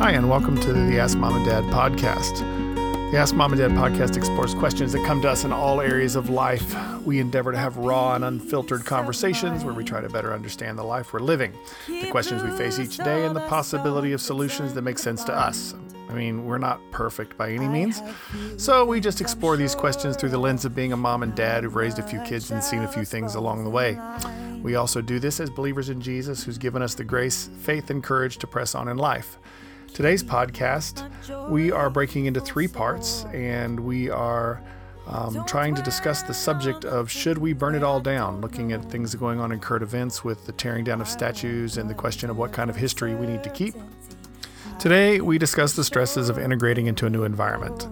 Hi, and welcome to the Ask Mom and Dad podcast. The Ask Mom and Dad podcast explores questions that come to us in all areas of life. We endeavor to have raw and unfiltered conversations where we try to better understand the life we're living, the questions we face each day, and the possibility of solutions that make sense to us. I mean, we're not perfect by any means. So we just explore these questions through the lens of being a mom and dad who've raised a few kids and seen a few things along the way. We also do this as believers in Jesus, who's given us the grace, faith, and courage to press on in life. Today's podcast, we are breaking into three parts, and we are um, trying to discuss the subject of should we burn it all down, looking at things going on in current events with the tearing down of statues and the question of what kind of history we need to keep. Today, we discuss the stresses of integrating into a new environment,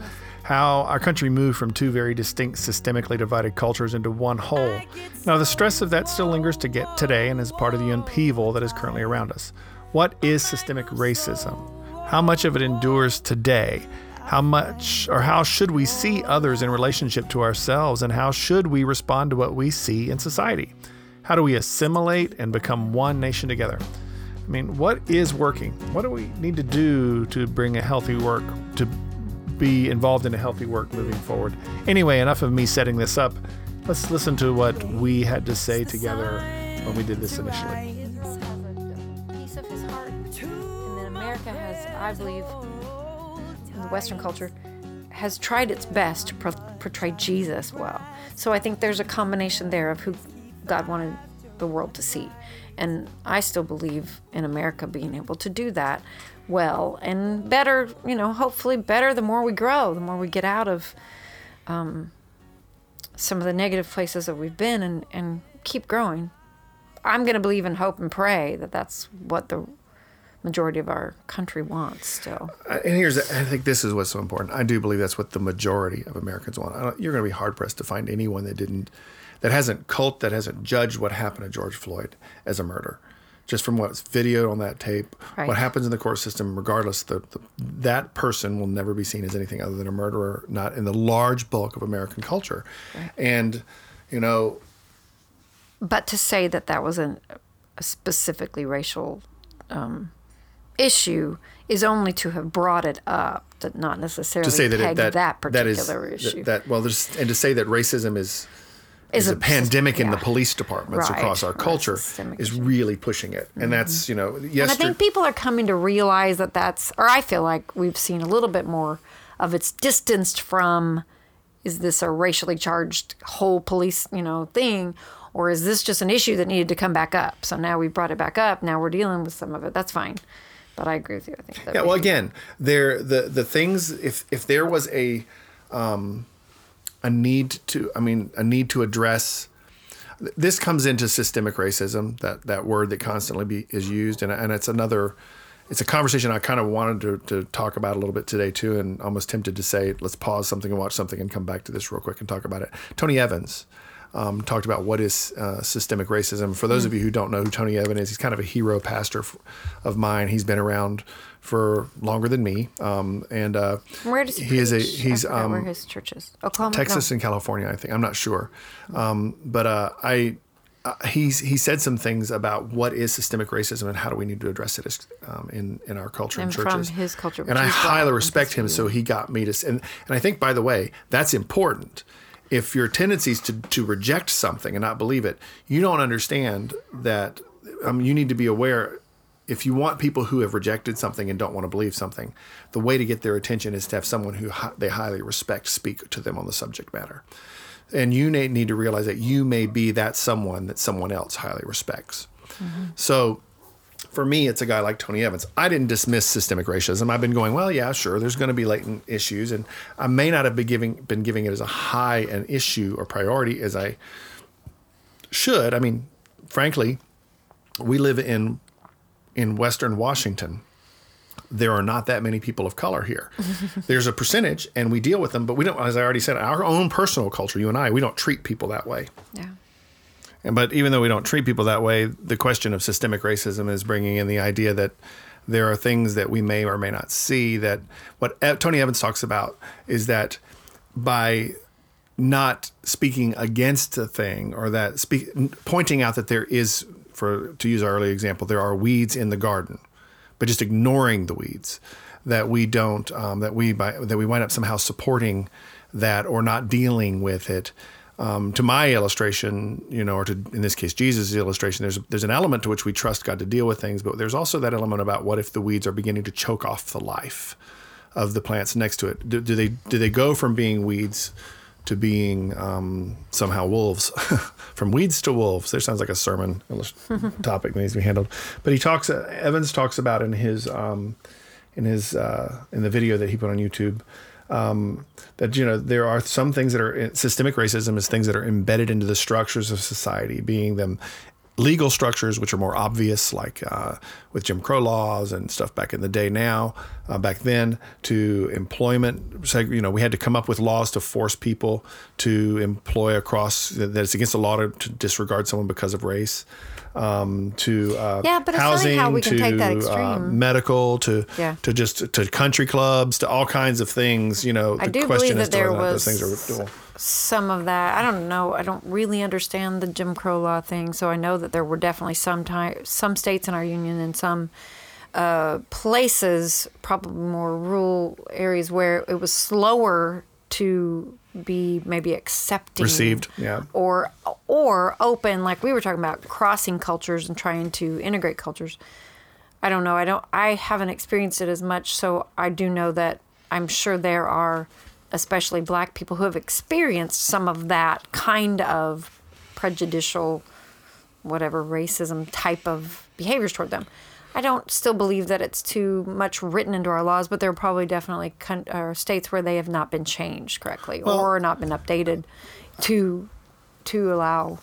how our country moved from two very distinct, systemically divided cultures into one whole. Now, the stress of that still lingers to get today and is part of the upheaval that is currently around us. What is systemic racism? How much of it endures today? How much or how should we see others in relationship to ourselves? And how should we respond to what we see in society? How do we assimilate and become one nation together? I mean, what is working? What do we need to do to bring a healthy work, to be involved in a healthy work moving forward? Anyway, enough of me setting this up. Let's listen to what we had to say together when we did this initially. I believe, in the Western culture, has tried its best to pro- portray Jesus well. So I think there's a combination there of who God wanted the world to see. And I still believe in America being able to do that well and better, you know, hopefully better the more we grow, the more we get out of um, some of the negative places that we've been and, and keep growing. I'm going to believe and hope and pray that that's what the majority of our country wants still. And here's, I think this is what's so important. I do believe that's what the majority of Americans want. I don't, you're going to be hard pressed to find anyone that didn't, that hasn't cult, that hasn't judged what happened to George Floyd as a murder. Just from what's videoed on that tape, Right. what happens in the court system, regardless, the, the, that person will never be seen as anything other than a murderer, not in the large bulk of American culture. And, you know, But to say that that wasn't a specifically racial um, issue is only to have brought it up, to not necessarily to say that it, that that that is particular issue. that, well, there's, and to say that racism is Is is, a, a- pandemic in the police departments Right, across our culture systemic is really pushing it, and that's mm-hmm. you know And I think people are coming to realize that that's, or I feel like we've seen a little bit more of it's distanced from is this a racially charged whole police, you know, thing, or is this just an issue that needed to come back up? So now we brought it back up. Now we're dealing with some of it. That's fine. But I agree with you. I think that Yeah, well, again, there the the things if if there was a um, a need to, I mean, a need to address. This comes into systemic racism, that that word that constantly be, is used, and and it's another. It's a conversation I kind of wanted to, to talk about a little bit today too, and almost tempted to say, let's pause something and watch something and come back to this real quick and talk about it. Tony Evans um, talked about what is uh, systemic racism. For those of you who don't know who Tony Evans is, he's kind of a hero pastor f- of mine. He's been around for longer than me, um, and uh, Where does he, he is a he's forgot where um, his church is. Oklahoma, Texas No. and California, I think. I'm not sure, um, but uh, I uh, he's he said some things about what is systemic racism and how do we need to address it as, um, in in our culture and, And churches. his culture, and I highly respect him. So he got me to, and and I think by the way, that's important. If your tendency is to to reject something and not believe it, you don't understand that. Um, you need to be aware if you want people who have rejected something and don't want to believe something, the way to get their attention is to have someone who hi- they highly respect speak to them on the subject matter. And you may need to realize that you may be that someone that someone else highly respects. So for me, it's a guy like Tony Evans. I didn't dismiss systemic racism. I've been going, well, yeah, sure, there's going to be latent issues, and I may not have been giving been giving it as a high an issue or priority as I should. I mean, frankly, we live in in Western Washington. There are not that many people of color here. There's a percentage, and we deal with them, but we don't. As I already said, our own personal culture, you and I, we don't treat people that way. Yeah. But even though we don't treat people that way, the question of systemic racism is bringing in the idea that there are things that we may or may not see. That what Tony Evans talks about is that by not speaking against a thing or that speak, pointing out that there is, for to use our early example, there are weeds in the garden, but just ignoring the weeds, that we don't um, that we by, that we wind up somehow supporting that or not dealing with it. Um, to my illustration, you know, or to in this case Jesus' illustration, there's there's an element to which we trust God to deal with things, but there's also that element about what if the weeds are beginning to choke off the life of the plants next to it? Do, do they do they go from being weeds to being um, somehow wolves? from weeds to wolves. There sounds like a sermon topic that needs to be handled. But he talks. Uh, Evans talks about in his um, in his uh, in the video that he put on YouTube um, that you know there are some things that are systemic racism is things that are embedded into the structures of society, being them legal structures which are more obvious, like uh, with Jim Crow laws and stuff back in the day. Now, uh, back then, to employment, you know, we had to come up with laws to force people to employ across that it's against the law to, to disregard someone because of race um, to uh, yeah, but it's housing, how we can to take that uh, extreme. medical, to Yeah. to just to country clubs, to all kinds of things. You know, I the do question believe is that there whether or not was those things are doable. Some of that. I don't know. I don't really understand the Jim Crow law thing. So I know that there were definitely some time, some states in our union and some uh, places, probably more rural areas, where it was slower to be maybe accepting Received, yeah. or or open like we were talking about crossing cultures and trying to integrate cultures i don't know i don't i haven't experienced it as much so i do know that i'm sure there are especially black people who have experienced some of that kind of prejudicial whatever racism type of behaviors toward them. I don't still believe that it's too much written into our laws but there are probably definitely con- uh, states where they have not been changed correctly or not been updated to to allow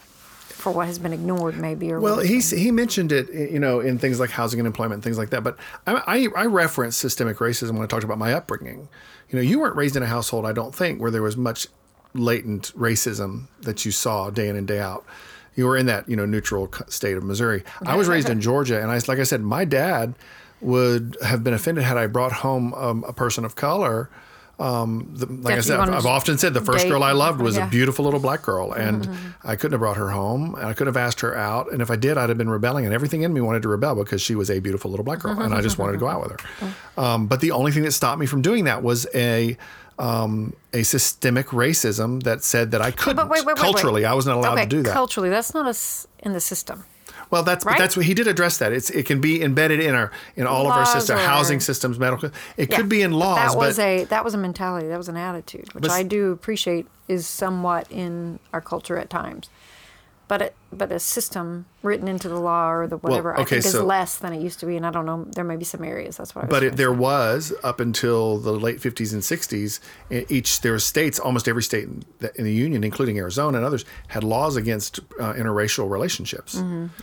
for what has been ignored maybe or Well, he's he mentioned it, you know, in things like housing and employment, and things like that. But I, I, I reference systemic racism when I talked about my upbringing. You know, you weren't raised in a household, I don't think, where there was much latent racism that you saw day in and day out. You were in that, you know, neutral state of Missouri. I was raised in Georgia, and I, like I said, my dad would have been offended had I brought home um, a person of color. Um, the, like That I said, I've, wanted I've to often said the first date. girl I loved was Yeah. a beautiful little black girl, and I couldn't have brought her home, and I couldn't have asked her out, and if I did, I'd have been rebelling, and everything in me wanted to rebel because she was a beautiful little black girl, and I just wanted to go out with her. Um, but the only thing that stopped me from doing that was a um, a systemic racism that said that I couldn't. but wait, wait, wait, wait. Culturally, I was not allowed okay to do that. culturally that's not us in the system Well, that's Right? that's what he did address that. It's it can be embedded in our in all of our Laws systems, or- housing systems, medical. It Yeah. could be in laws, that was but a that was a mentality that was an attitude which But- i do appreciate is somewhat in our culture at times but it, but a system written into the law or the whatever i okay, think is less than it used to be and i don't know there may be some areas that's what i was but it, there was up until the late 50s and 60s e- each there were states almost every state in the, in the union including arizona and others had laws against uh, interracial relationships.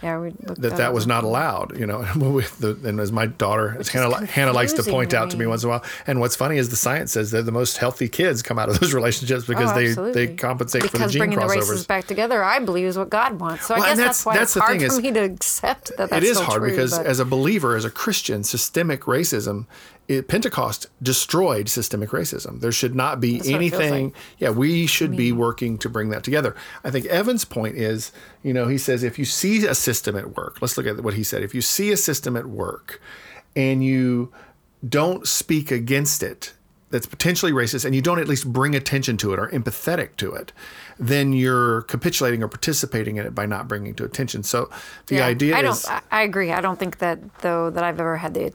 Yeah we looked that that was not allowed you know the, and as my daughter as hannah, hannah likes to point out to me once in a while. And what's funny is the science says they're the most healthy kids come out of those relationships because Oh, they they compensate for the gene crossovers. because bringing the races back together, I believe, is what God wants. So Well, I and guess that's- that's, why that's it's the hard thing for is- me to accept that. That's it is hard true, because but- as a believer as a christian systemic racism it, pentecost destroyed systemic racism there should not be feels anything like. yeah we should be working to bring that together i think evan's point is you know he says if you see a system at work let's look at what he said if you see a system at work and you don't speak against it that's potentially racist and you don't at least bring attention to it or empathetic to it then you're capitulating or participating in it by not bringing to attention so the Yeah, idea I don't. is I, I agree. I don't think that though that I've ever had the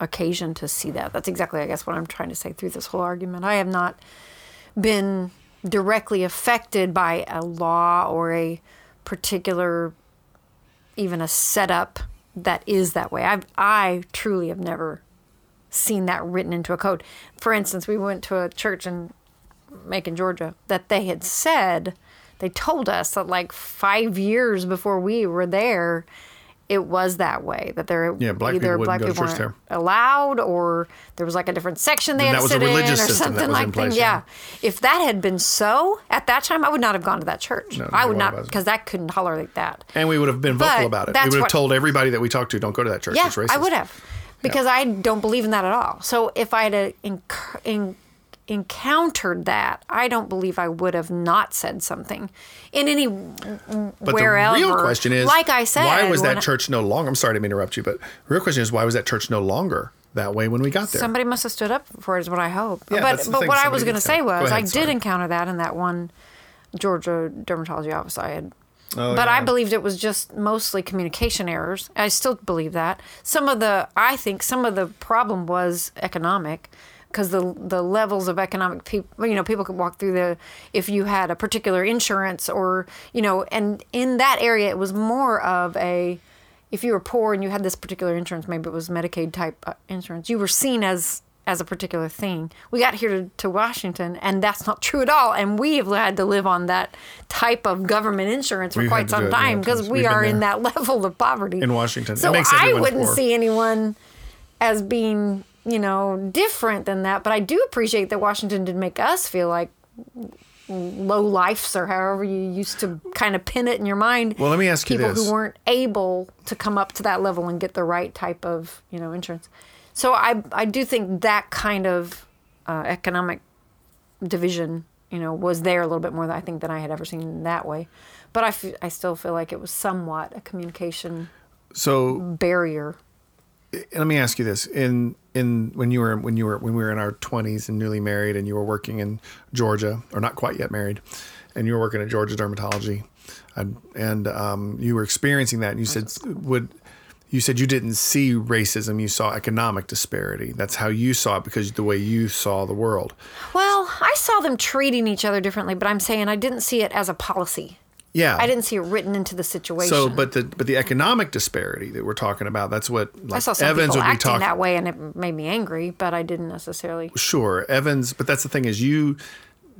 occasion to see that. That's exactly, I guess, what I'm trying to say through this whole argument. I have not been directly affected by a law or a particular, even a setup that is that way. I've, I truly have never seen that written into a code. For instance, we went to a church in Macon, Georgia, that they had said, they told us that like five years before we were there, it was that way. That there Yeah, black either people black people weren't allowed, or there was like a different section they Then had to sit in, or something like that. yeah. If that had been so at that time, I would not have gone to that church. No, I would not because that couldn't tolerate that. And we would have been vocal But about it. We would have what- told everybody that we talked to, don't go to that church. Yeah, it's racist. I would have, because I don't believe in that at all. So if I had a inc- in, encountered that, I don't believe I would have not said something in any But wherever. the real question is, like I said, why was that church no longer? I'm sorry to interrupt you, but the real question is, why was that church no longer that way when we got there? Somebody must have stood up for it, is what I hope. Yeah, but but thing, what I was going to say up. Go was, I ahead, did sorry. encounter that in that one Georgia dermatology office I had. Oh, but I believed it was just mostly communication errors. I still believe that. Some of the, I think some of the problem was economic because the the levels of economic people, you know, people could walk through the, if you had a particular insurance or, you know, and in that area, it was more of a, if you were poor and you had this particular insurance, maybe it was Medicaid type uh, insurance, you were seen as as a particular thing. We got here to, to Washington, and that's not true at all. And we have had to live on that type of government insurance for We've quite had to do some time because we are in that level of poverty In Washington. So I wouldn't poor. see anyone as being, you know, different than that. But I do appreciate that Washington did make us feel like low lifes or however you used to kind of pin it in your mind. Well, let me ask you people this. who weren't able to come up to that level and get the right type of, you know, insurance. So I I do think that kind of uh, economic division, you know, was there a little bit more than I think than I had ever seen that way. But I, f- I still feel like it was somewhat a communication So barrier. let me ask you this: in in when you were when you were when we were in our 20s and newly married, and you were working in Georgia, or not quite yet married, and you were working at Georgia Dermatology, and, and um, you were experiencing that, and you said would. You said you didn't see racism, you saw economic disparity. That's how you saw it because the way you saw the world. Well, I saw them treating each other differently, but I'm saying I didn't see it as a policy. Yeah. I didn't see it written into the situation. So, but the but the economic disparity that we're talking about, that's what like I saw some Evans people would be acting talking. that way, and it made me angry. But I didn't necessarily. Sure, Evans, but that's the thing is you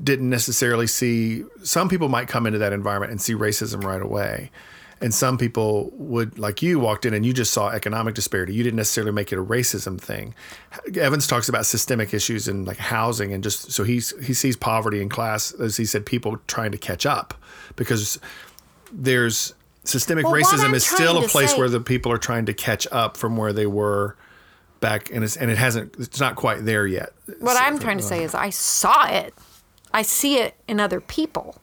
didn't necessarily see some people might come into that environment and see racism right away. And some people would like you walked in and you just saw economic disparity. You didn't necessarily make it a racism thing. Evans talks about systemic issues and like housing and just so he's he sees poverty in class as he said people trying to catch up because there's systemic Well, racism is still a place say- where the people are trying to catch up from where they were back and it's and it hasn't it's not quite there yet. What I'm trying to say uh, is, I saw it. I see it in other people.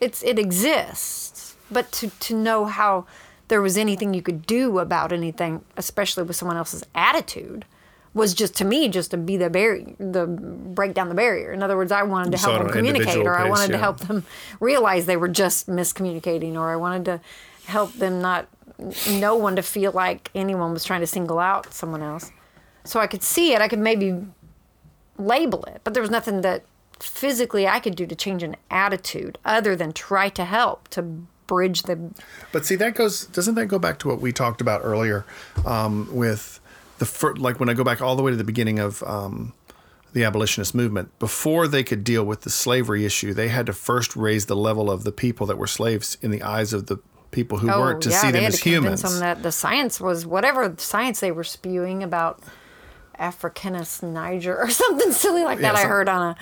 It's it exists, but to to know how there was anything you could do about anything, especially with someone else's attitude, was just to me just to be the barrier, the break down the barrier. In other words, I wanted to help them communicate, or I pace, wanted to help them realize they were just miscommunicating, or I wanted to help them not no one to feel like anyone was trying to single out someone else. So I could see it. I could maybe label it, but there was nothing that physically I could do to change an attitude other than try to help to bridge the. But see, that goes doesn't that go back to what we talked about earlier um, with the fir- like when I go back all the way to the beginning of um, the abolitionist movement. Before they could deal with the slavery issue, they had to first raise the level of the people that were slaves in the eyes of the people who weren't to see Oh, they them had as humans. them that the science was whatever science they were spewing about Africanus Niger or something silly like that. Yeah, I heard on a,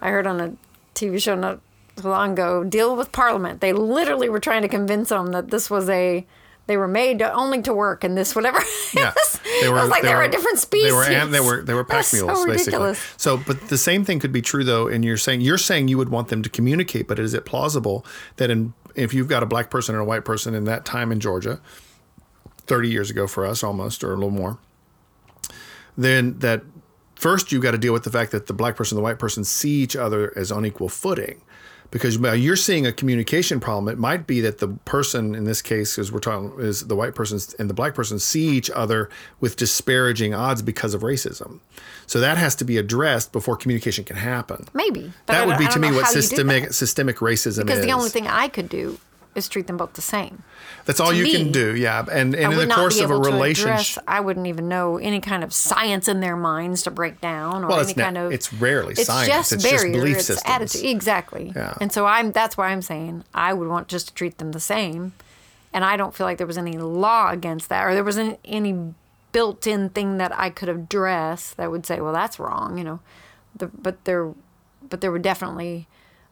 I heard on a TV show not long ago. Deal with Parliament. They literally were trying to convince them that this was a. They were made only to work, and this whatever. Yeah, they were. like they were, a different species. They were am- they were they were pack That's so mules basically. ridiculous. So, but the same thing could be true though. And you're saying you're saying you would want them to communicate, but is it plausible that in if you've got a black person and a white person in that time in Georgia, thirty years ago for us almost or a little more, then that first you've got to deal with the fact that the black person and the white person see each other as on equal footing. Because while you're seeing a communication problem, it might be that the person in this case, because we're talking, is the white person and the black person see each other with disparaging odds because of racism. So that has to be addressed before communication can happen. Maybe that would be to me what how you do systemic systemic racism Because is. the only thing I could do is treat them both the same. That's all to you me, can do, yeah. And, and in the course of a relationship. I wouldn't even know any kind of science in their minds to break down, or Well, any kind of. it's rarely it's science, Just it's just barrier, belief it's systems. attitude, exactly. Yeah. And so I'm. That's why I'm saying I would want just to treat them the same, and I don't feel like there was any law against that, or there wasn't any built-in thing that I could address that would say, well, that's wrong, you know. The, but there, but there were definitely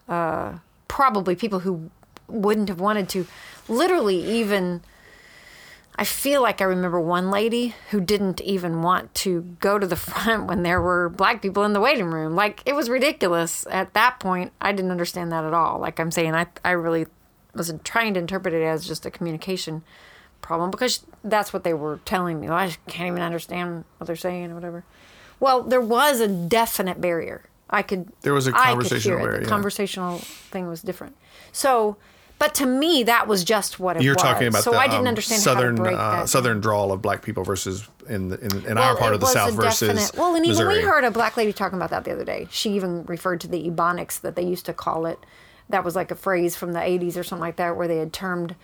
uh, probably people who wouldn't have wanted to literally even I feel like I remember one lady who didn't even want to go to the front when there were black people in the waiting room. Like it was ridiculous. At that point, I didn't understand that at all. Like I'm saying, I I really wasn't trying to interpret it as just a communication problem because that's what they were telling me. I can't even understand what they're saying or whatever. Well, there was a definite barrier. I could. There was a conversational barrier, The yeah. conversational thing was different. So, but to me, that was just what it You're was. talking about so the I didn't um, understand southern how to break uh, southern drawl of black people versus in the, in, in Well, our part of the South versus definite- well, and even Missouri. we heard a black lady talking about that the other day. She even referred to the ebonics that they used to call it. That was like a phrase from the '80s or something like that, where they had termed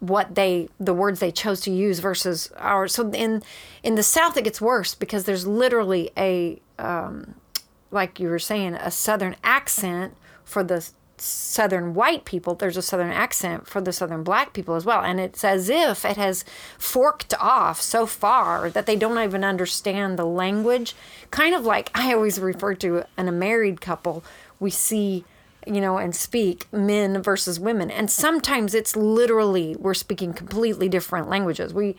what they the words they chose to use versus ours. So in in the South, it gets worse because there's literally a um, like you were saying a Southern accent for the Southern white people. There's a Southern accent for the Southern black people as well, and it's as if it has forked off so far that they don't even understand the language. Kind of like I always refer to in a married couple, we see you know, and speak men versus women. And sometimes it's literally we're speaking completely different languages. We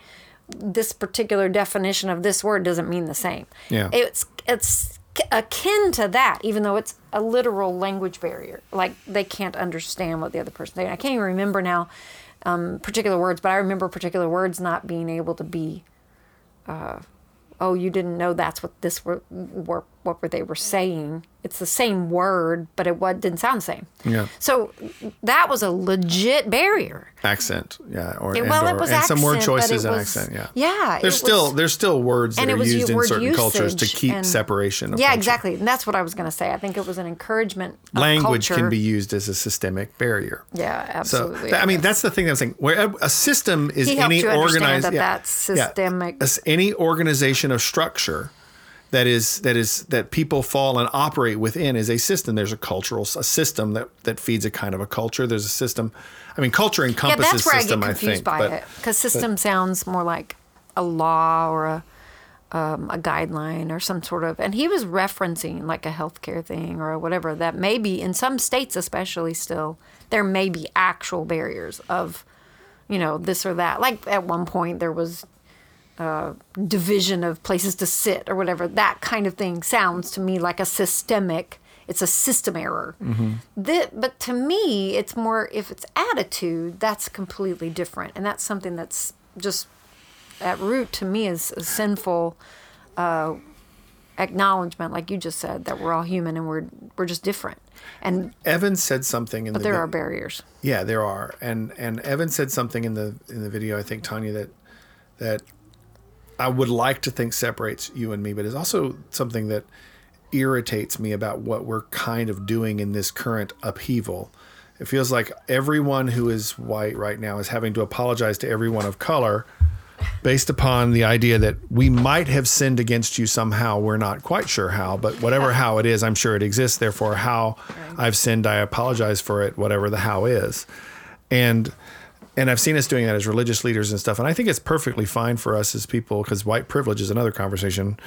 this particular definition of this word doesn't mean the same. Yeah. It's it's akin to that, even though it's a literal language barrier. Like they can't understand what the other person saying. I can't even remember now um, particular words, but I remember particular words not being able to be. Uh, oh, you didn't know that's what this were, were what were they were saying. It's the same word, but it what didn't sound the same. Yeah. So that was a legit barrier. accent, yeah, or It- and, well, or- it was and some word choices and accent, yeah. yeah, There's still was- there's still words that are used in certain cultures to keep and- separation of Yeah, culture. exactly. And that's what I was going to say. I think it was an encouragement. Language culture. can be used as a systemic barrier. Yeah, absolutely. th- I mean, that's the thing that I'm saying. Where a- a system is any organized that yeah, that's yeah. systemic. As any organization of structure that is that is that people fall and operate within is a system. There's a cultural a system that that feeds a kind of a culture. There's a system. I mean, culture encompasses yeah, that's where system. I get confused think, by but it because system sounds more like a law or a um, a guideline or some sort of. And he was referencing like a healthcare thing or whatever that maybe in some states, especially still, there may be actual barriers of, you know, this or that. Like at one point there was uh, division of places to sit or whatever. That kind of thing sounds to me like a systemic. It's a system error. Thi- but to me, it's more if it's attitude. That's completely different, and that's something that's just at root to me is a sinful uh, acknowledgement, like you just said, that we're all human and we're we're just different. And Evan said something in but the there vi- are barriers. Yeah, there are, and and Evan said something in the in the video. I think Tanya that that I would like to think separates you and me, but is also something that irritates me about what we're kind of doing in this current upheaval. It feels like everyone who is white right now is having to apologize to everyone of color based upon the idea that we might have sinned against you somehow. We're not quite sure how, but whatever how it is, I'm sure it exists. Therefore, how I've sinned, I apologize for it, whatever the how is. And and I've seen us doing that as religious leaders and stuff. And I think it's perfectly fine for us as people because white privilege is another conversation.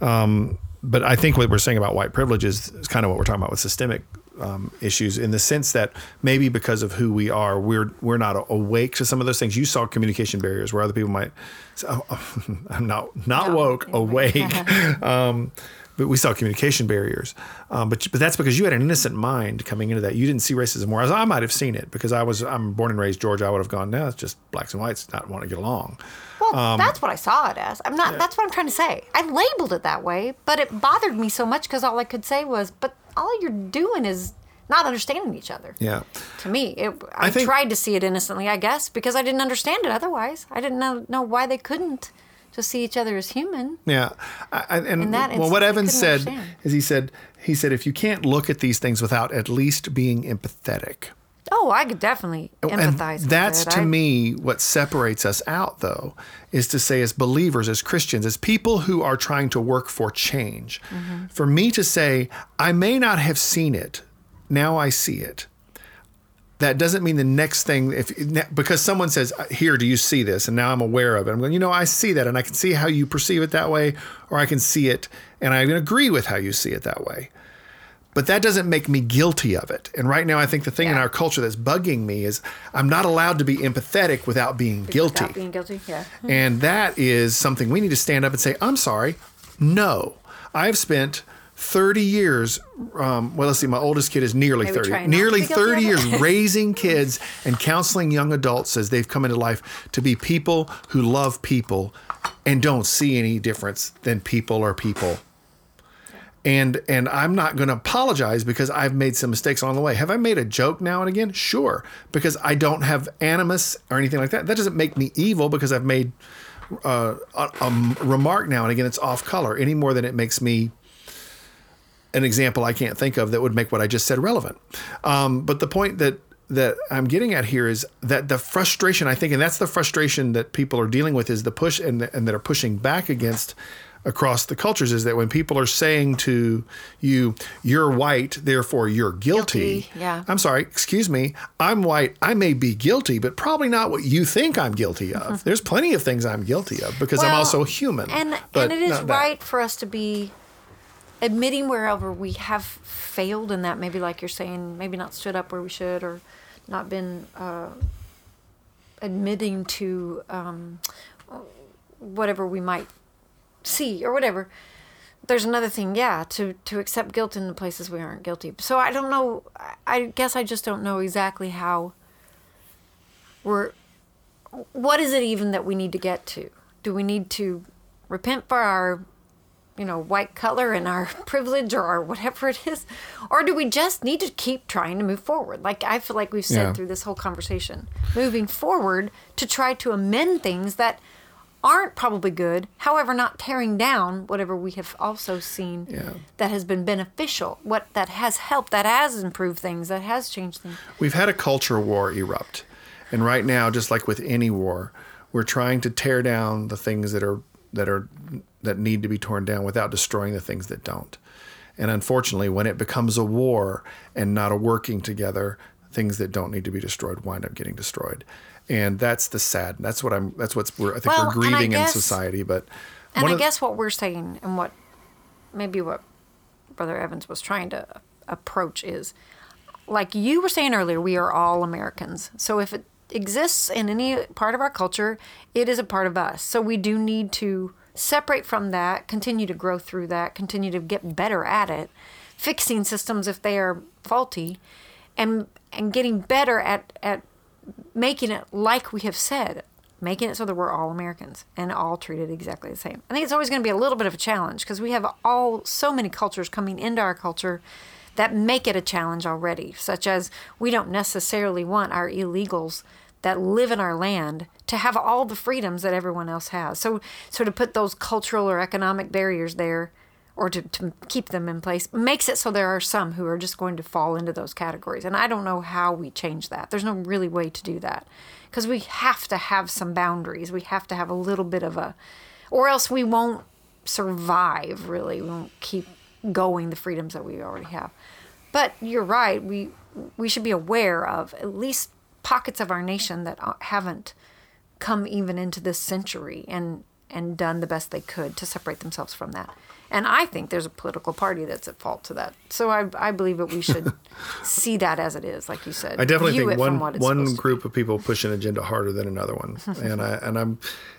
Um, but I think what we're saying about white privilege is, is kind of what we're talking about with systemic um, issues in the sense that maybe because of who we are, we're we're not awake to some of those things. You saw communication barriers where other people might. Say, oh, I'm not not No. woke, awake. um, but we saw communication barriers. Um, but but that's because you had an innocent mind coming into that. You didn't see racism, whereas I might have seen it because I was I'm born and raised Georgia. I would have gone, no, it's just blacks and whites not want to get along. Well, Um, that's what I saw it as. I'm not. That's what I'm trying to say. I labeled it that way, but it bothered me so much because all I could say was, "But all you're doing is not understanding each other." Yeah. To me, it, I, I think- tried to see it innocently, I guess, because I didn't understand it. Otherwise, I didn't know, know why they couldn't just see each other as human. Yeah, I, I- and that well, what Evan said understand. is he said he said if you can't look at these things without at least being empathetic, Oh, I could definitely and empathize. with that's to I- me what separates us out, though, is to say as believers, as Christians, as people who are trying to work for change. Mm-hmm. For me to say I may not have seen it, now I see it. That doesn't mean the next thing if because someone says uh, here do you see this and now I'm aware of it I'm going you know I see that and I can see how you perceive it that way or I can see it and I agree with how you see it that way but that doesn't make me guilty of it. And right now, I think the thing in our culture that's bugging me is I'm not allowed to be empathetic without being guilty. Without being guilty, yeah. And that is something we need to stand up and say, I'm sorry. No. I've spent 30 years, um, well, let's see, my oldest kid is nearly Maybe 30, try not to nearly 30 years raising kids and counseling young adults as they've come into life to be people who love people and don't see any difference than people are people. And and I'm not going to apologize because I've made some mistakes along the way. Have I made a joke now and again? Sure, because I don't have animus or anything like that. That doesn't make me evil because I've made uh, a, a remark now and again. It's off color any more than it makes me an example I can't think of that would make what I just said relevant. Um, but the point that that I'm getting at here is that the frustration I think, and that's the frustration that people are dealing with, is the push and and that are pushing back against across the cultures is that when people are saying to you, "You're white, therefore you're guilty." Guilty, yeah. I'm sorry, excuse me. I'm white. I may be guilty, but probably not what you think I'm guilty of. There's plenty of things I'm guilty of because I'm also human. And and it is right for us to be admitting wherever we have failed in that. Maybe like you're saying, maybe not stood up where we should, or not been uh, admitting to um, whatever we might see or whatever. There's another thing, yeah, to to accept guilt in the places we aren't guilty. So I don't know. I- guess I just don't know exactly how we're what is it even that we need to get to? Do we need to repent for our, you know, white color and our privilege or our whatever it is? Or do we just need to keep trying to move forward? Like I feel like we've said Yeah. through this whole conversation, moving forward to try to amend things that aren't probably good, however, not tearing down whatever we have also seen Yeah. that has been beneficial, what that has helped, that has improved things, that has changed things. We've had a culture war erupt. And right now, just like with any war, we're trying to tear down the things that are that are that need to be torn down without destroying the things that don't. And unfortunately, when it becomes a war and not a working together, things that don't need to be destroyed wind up getting destroyed. And that's the sad. That's what I'm. That's what's. We're, I think Well, we're grieving in society. But And I guess what we're saying and what maybe what Brother Evans was trying to approach is like you were saying earlier, we are all Americans. So if it exists in any part of our culture, it is a part of us. So we do need to separate from that, continue to grow through that, continue to get better at it, fixing systems if they are faulty, and and getting better at at making it like we have said, making it so that we're all Americans and all treated exactly the same. I think it's always going to be a little bit of a challenge because we have all so many cultures coming into our culture that make it a challenge already, such as we don't necessarily want our illegals that live in our land to have all the freedoms that everyone else has. So so to put those cultural or economic barriers there or to, to keep them in place makes it so there are some who are just going to fall into those categories. And I don't know how we change that. There's no really way to do that because we have to have some boundaries. We have to have a little bit of a, or else we won't survive really. We won't keep going the freedoms that we already have. But you're right. We we should be aware of at least pockets of our nation that haven't come even into this century and and done the best they could to separate themselves from that. And I think there's a political party that's at fault to that. So I, I believe that we should see that as it is, like you said. I definitely think one one group of people push an agenda harder than another one, and I and I'm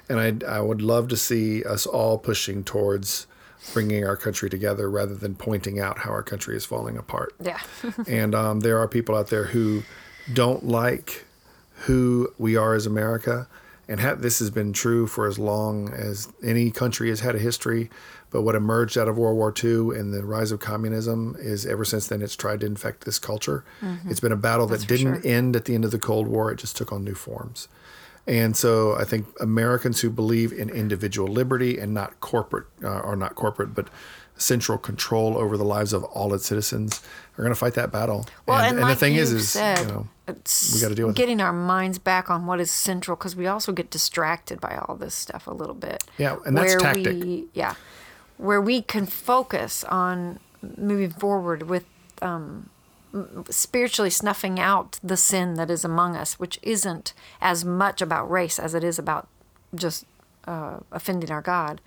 and I I would love to see us all pushing towards bringing our country together rather than pointing out how our country is falling apart. Yeah. and um, there are people out there who don't like who we are as America, and ha- this has been true for as long as any country has had a history. But what emerged out of World War II and the rise of communism is ever since then it's tried to infect this culture. It's been a battle that Mm-hmm. That's for didn't sure. end at the end of the Cold War; it just took on new forms. And so I think Americans who believe in individual liberty and not corporate, uh, or not corporate, but central control over the lives of all its citizens are going to fight that battle. Well, and, and, like the thing is, is said, you know, we gotta deal with it. getting our minds back on what is central because we also get distracted by all this stuff a little bit. Yeah, and that's where tactic. We, yeah, where we can focus on moving forward with um, spiritually snuffing out the sin that is among us, which isn't as much about race as it is about just uh, offending our God.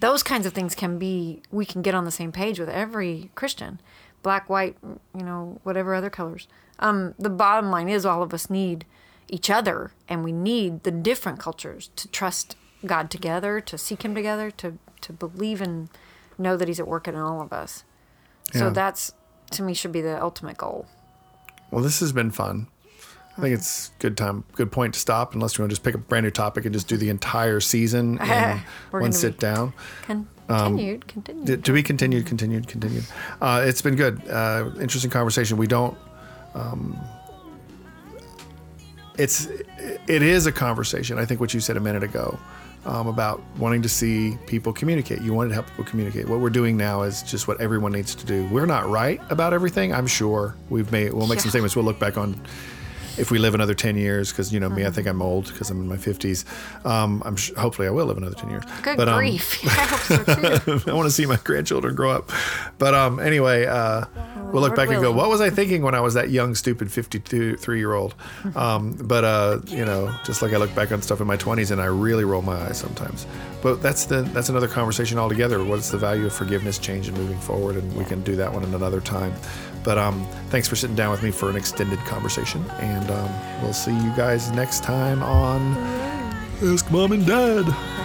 Those kinds of things can be, we can get on the same page with every Christian. black, white, you know, whatever other colors. Um, the bottom line is all of us need each other and we need the different cultures to trust God together, to seek Him together, to, to believe and know that He's at work in all of us. So that's, to me, should be the ultimate goal. Well, this has been fun. I think it's good time, good point to stop. Unless you want to just pick a brand new topic and just do the entire season in one sit down. Continued, continued. To to be continued, continued, continued. Uh, it's been good. Uh, interesting conversation. We don't. Um, it's it is a conversation. I think what you said a minute ago um, about wanting to see people communicate. You wanted to help people communicate. What we're doing now is just what everyone needs to do. We're not right about everything. I'm sure we've made. We'll make some statements. We'll look back on if we live another 10 years because you know me i think i'm old because i'm in my 50s um, i'm sh- hopefully i will live another 10 years Good But, um, grief. I hope so too. I want to see my grandchildren grow up. But um, anyway, uh, we'll look Lord back and go, what was I thinking when I was that young, stupid 53 year old? Um, but, uh, you know, just like I look back on stuff in my 20s and I really roll my eyes sometimes. But that's the that's another conversation altogether. What's the value of forgiveness, change, and moving forward? And we can do that one in another time. But um, thanks for sitting down with me for an extended conversation. And um, we'll see you guys next time on Ask Mom and Dad.